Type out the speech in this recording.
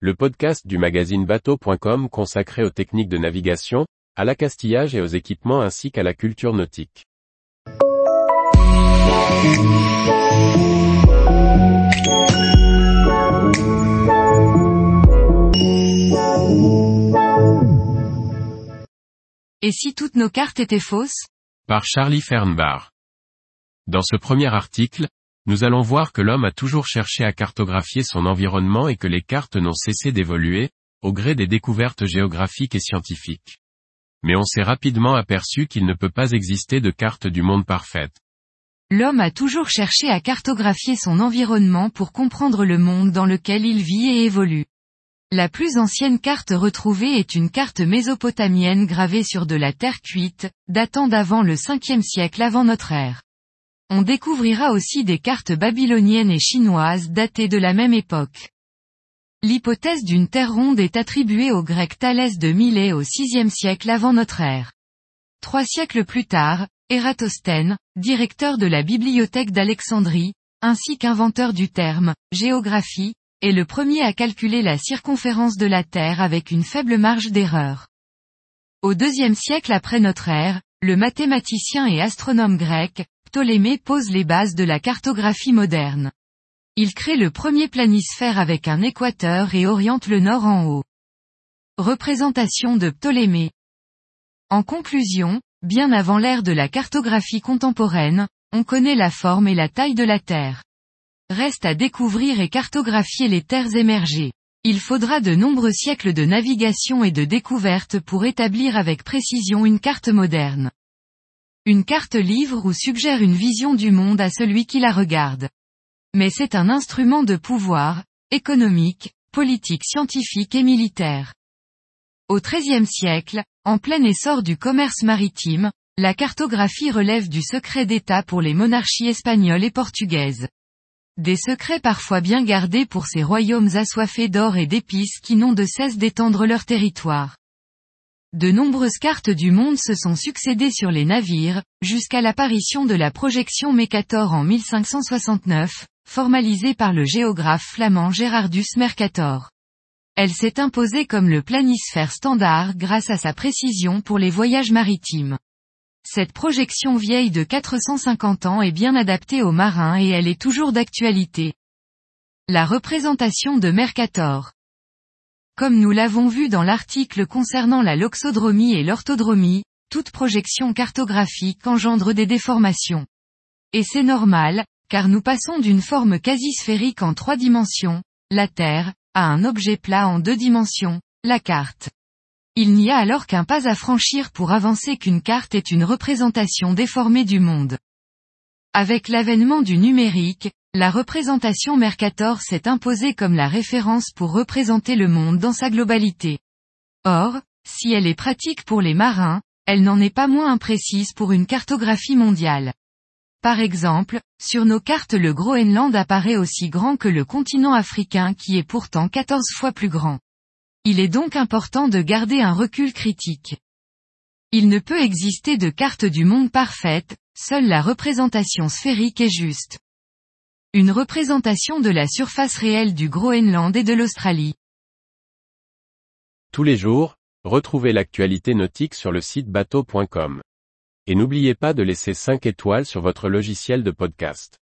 le podcast du magazine bateau.com consacré aux techniques de navigation, à l'accastillage et aux équipements ainsi qu'à la culture nautique. Et si toutes nos cartes étaient fausses? Par Charlie Fernbar. Dans ce premier article, nous allons voir que l'homme a toujours cherché à cartographier son environnement et que les cartes n'ont cessé d'évoluer, au gré des découvertes géographiques et scientifiques. Mais on s'est rapidement aperçu qu'il ne peut pas exister de carte du monde parfaite. L'homme a toujours cherché à cartographier son environnement pour comprendre le monde dans lequel il vit et évolue. La plus ancienne carte retrouvée est une carte mésopotamienne gravée sur de la terre cuite, datant d'avant le 5e siècle avant notre ère. On découvrira aussi des cartes babyloniennes et chinoises datées de la même époque. L'hypothèse d'une terre ronde est attribuée au grec Thalès de Milet au VIe siècle avant notre ère. Trois siècles plus tard, Ératosthène, directeur de la bibliothèque d'Alexandrie, ainsi qu'inventeur du terme, géographie, est le premier à calculer la circonférence de la Terre avec une faible marge d'erreur. Au deuxième siècle après notre ère, le mathématicien et astronome grec, Ptolémée pose les bases de la cartographie moderne. Il crée le premier planisphère avec un équateur et oriente le nord en haut. Représentation de Ptolémée. En conclusion, bien avant l'ère de la cartographie contemporaine, on connaît la forme et la taille de la Terre. Reste à découvrir et cartographier les terres émergées. Il faudra de nombreux siècles de navigation et de découverte pour établir avec précision une carte moderne. Une carte livre ou suggère une vision du monde à celui qui la regarde. Mais c'est un instrument de pouvoir, économique, politique scientifique et militaire. Au XIIIe siècle, en plein essor du commerce maritime, la cartographie relève du secret d'État pour les monarchies espagnoles et portugaises. Des secrets parfois bien gardés pour ces royaumes assoiffés d'or et d'épices qui n'ont de cesse d'étendre leur territoire. De nombreuses cartes du monde se sont succédées sur les navires, jusqu'à l'apparition de la projection Mercator en 1569, formalisée par le géographe flamand Gerardus Mercator. Elle s'est imposée comme le planisphère standard grâce à sa précision pour les voyages maritimes. Cette projection vieille de 450 ans est bien adaptée aux marins et elle est toujours d'actualité. La représentation de Mercator. Comme nous l'avons vu dans l'article concernant la loxodromie et l'orthodromie, toute projection cartographique engendre des déformations. Et c'est normal, car nous passons d'une forme quasi sphérique en trois dimensions, la Terre, à un objet plat en deux dimensions, la carte. Il n'y a alors qu'un pas à franchir pour avancer qu'une carte est une représentation déformée du monde. Avec l'avènement du numérique, la représentation Mercator s'est imposée comme la référence pour représenter le monde dans sa globalité. Or, si elle est pratique pour les marins, elle n'en est pas moins imprécise pour une cartographie mondiale. Par exemple, sur nos cartes le Groenland apparaît aussi grand que le continent africain qui est pourtant 14 fois plus grand. Il est donc important de garder un recul critique. Il ne peut exister de carte du monde parfaite, seule la représentation sphérique est juste. Une représentation de la surface réelle du Groenland et de l'Australie. Tous les jours, retrouvez l'actualité nautique sur le site bateau.com. Et n'oubliez pas de laisser 5 étoiles sur votre logiciel de podcast.